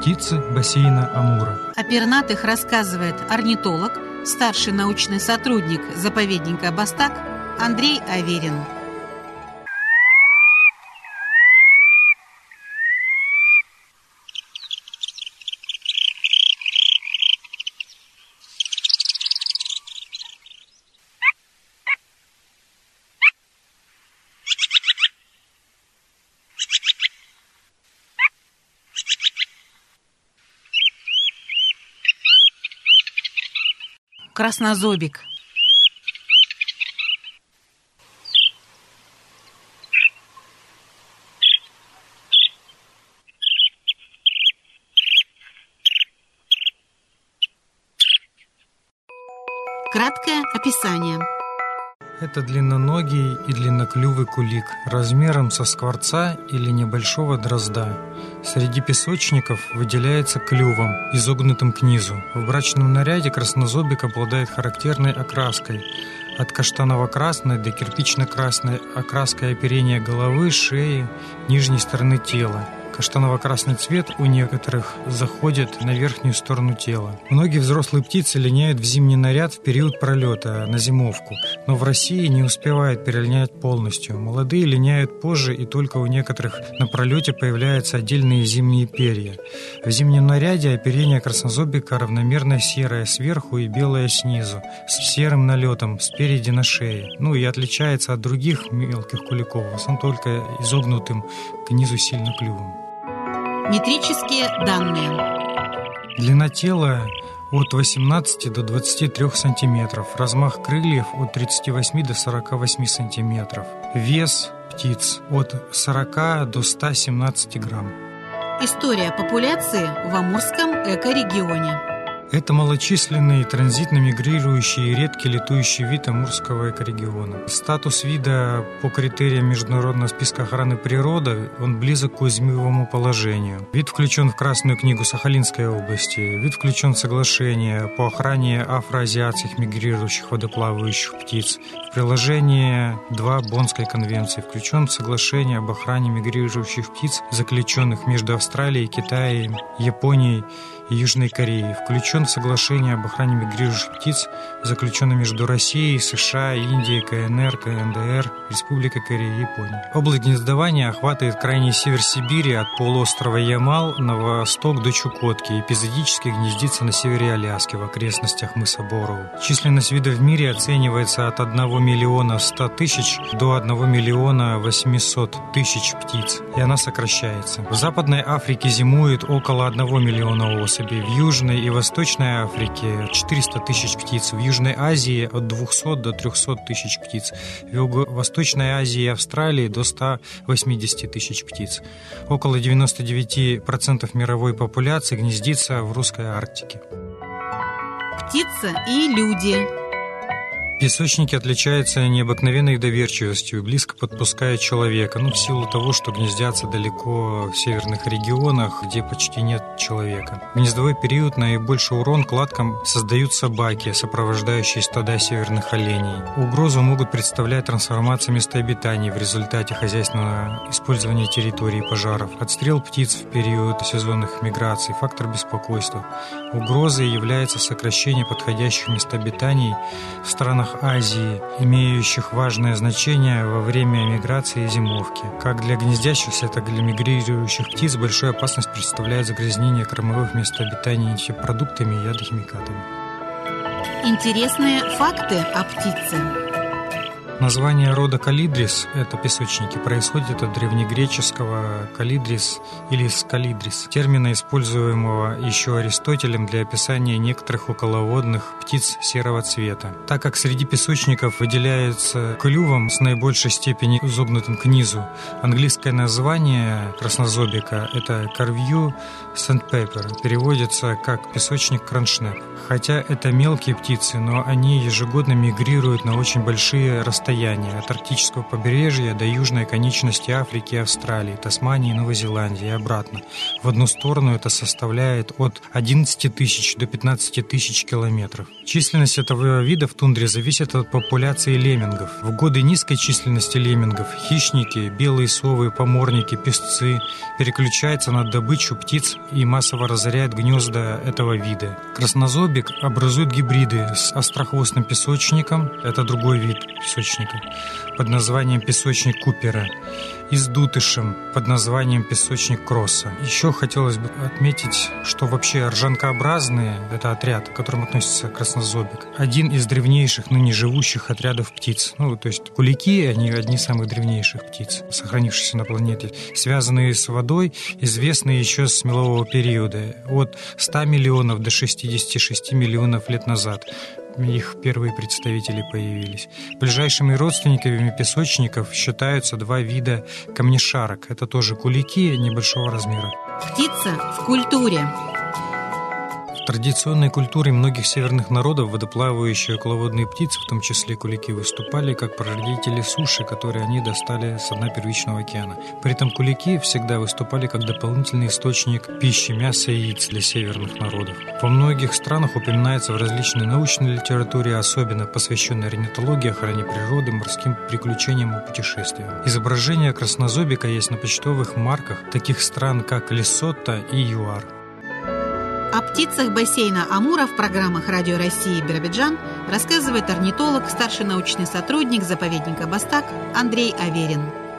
птицы бассейна Амура. О пернатых рассказывает орнитолог, старший научный сотрудник заповедника Бастак Андрей Аверин. Краснозобик. Краткое описание. Это длинноногий и длинноклювый кулик, размером со скворца или небольшого дрозда. Среди песочников выделяется клювом, изогнутым к низу. В брачном наряде краснозобик обладает характерной окраской от каштаново-красной до кирпично-красной окраской оперения головы, шеи, нижней стороны тела – Каштаново-красный цвет у некоторых заходит на верхнюю сторону тела. Многие взрослые птицы линяют в зимний наряд в период пролета на зимовку, но в России не успевают перелинять полностью. Молодые линяют позже, и только у некоторых на пролете появляются отдельные зимние перья. В зимнем наряде оперение краснозобика равномерно серое сверху и белое снизу, с серым налетом спереди на шее. Ну и отличается от других мелких куликов, в основном только изогнутым к низу сильно клювом. Метрические данные. Длина тела от 18 до 23 сантиметров, размах крыльев от 38 до 48 сантиметров, вес птиц от 40 до 117 грамм. История популяции в Амурском экорегионе. Это малочисленный транзитно мигрирующий и редкий летующий вид Амурского экорегиона. Статус вида по критериям Международного списка охраны природы, он близок к уязвимому положению. Вид включен в Красную книгу Сахалинской области. Вид включен в соглашение по охране афроазиатских мигрирующих водоплавающих птиц. В приложение 2 Боннской конвенции включен в соглашение об охране мигрирующих птиц, заключенных между Австралией, Китаем, Японией и Южной Кореей, включен в соглашение об охране мигрирующих птиц, заключенное между Россией, США, Индией, КНР, КНДР, Республикой Корея и Японией. Область гнездования охватывает крайний север Сибири от полуострова Ямал на восток до Чукотки и эпизодически гнездится на севере Аляски в окрестностях мыса Бороу. Численность видов в мире оценивается от 1 миллиона 100 тысяч до 1 миллиона 800 тысяч птиц, и она сокращается. В Западной Африке зимует около 1 миллиона особей. В Южной и Восточной Африке 400 тысяч птиц. В Южной Азии от 200 до 300 тысяч птиц. В Юго-Восточной Азии и Австралии до 180 тысяч птиц. Около 99% мировой популяции гнездится в русской Арктике. Птица и люди Песочники отличаются необыкновенной доверчивостью, близко подпуская человека, ну, в силу того, что гнездятся далеко в северных регионах, где почти нет человека. В гнездовой период наибольший урон кладкам создают собаки, сопровождающие стада северных оленей. Угрозу могут представлять трансформация места обитания в результате хозяйственного использования территории пожаров, отстрел птиц в период сезонных миграций, фактор беспокойства. Угрозой является сокращение подходящих мест обитаний в странах странах Азии, имеющих важное значение во время миграции и зимовки. Как для гнездящихся, так и для мигрирующих птиц большую опасность представляет загрязнение кормовых мест обитания продуктами и ядохимикатами. Интересные факты о птице. Название рода калидрис – это песочники, происходит от древнегреческого калидрис или скалидрис, термина, используемого еще Аристотелем для описания некоторых околоводных птиц серого цвета. Так как среди песочников выделяется клювом с наибольшей степени изогнутым к низу, английское название краснозобика – это Carview Sandpaper, переводится как песочник кроншнеп. Хотя это мелкие птицы, но они ежегодно мигрируют на очень большие расстояния расстояние от арктического побережья до южной конечности Африки и Австралии, Тасмании и Новой Зеландии и обратно. В одну сторону это составляет от 11 тысяч до 15 тысяч километров. Численность этого вида в тундре зависит от популяции леммингов. В годы низкой численности леммингов хищники, белые совы, поморники, песцы переключаются на добычу птиц и массово разоряют гнезда этого вида. Краснозобик образует гибриды с острохвостным песочником, это другой вид песочника, под названием песочник Купера и с дутышем под названием песочник Кросса. Еще хотелось бы отметить, что вообще ржанкообразные, это отряд, к которому относится краснозобик, один из древнейших ныне живущих отрядов птиц. Ну, то есть кулики, они одни из самых древнейших птиц, сохранившихся на планете, связанные с водой, известные еще с мелового периода, от 100 миллионов до 66 миллионов лет назад их первые представители появились. Ближайшими родственниками песочников считаются два вида камнешарок. Это тоже кулики небольшого размера. Птица в культуре. Традиционной культуре многих северных народов водоплавающие околоводные птицы, в том числе кулики, выступали как прародители суши, которые они достали с дна первичного океана. При этом кулики всегда выступали как дополнительный источник пищи, мяса и яиц для северных народов. Во многих странах упоминается в различной научной литературе, особенно посвященной орнитологии, охране природы, морским приключениям и путешествиям. Изображение краснозобика есть на почтовых марках таких стран, как Лесотто и ЮАР. О птицах бассейна Амура в программах Радио России Биробиджан рассказывает орнитолог, старший научный сотрудник заповедника Бастак Андрей Аверин.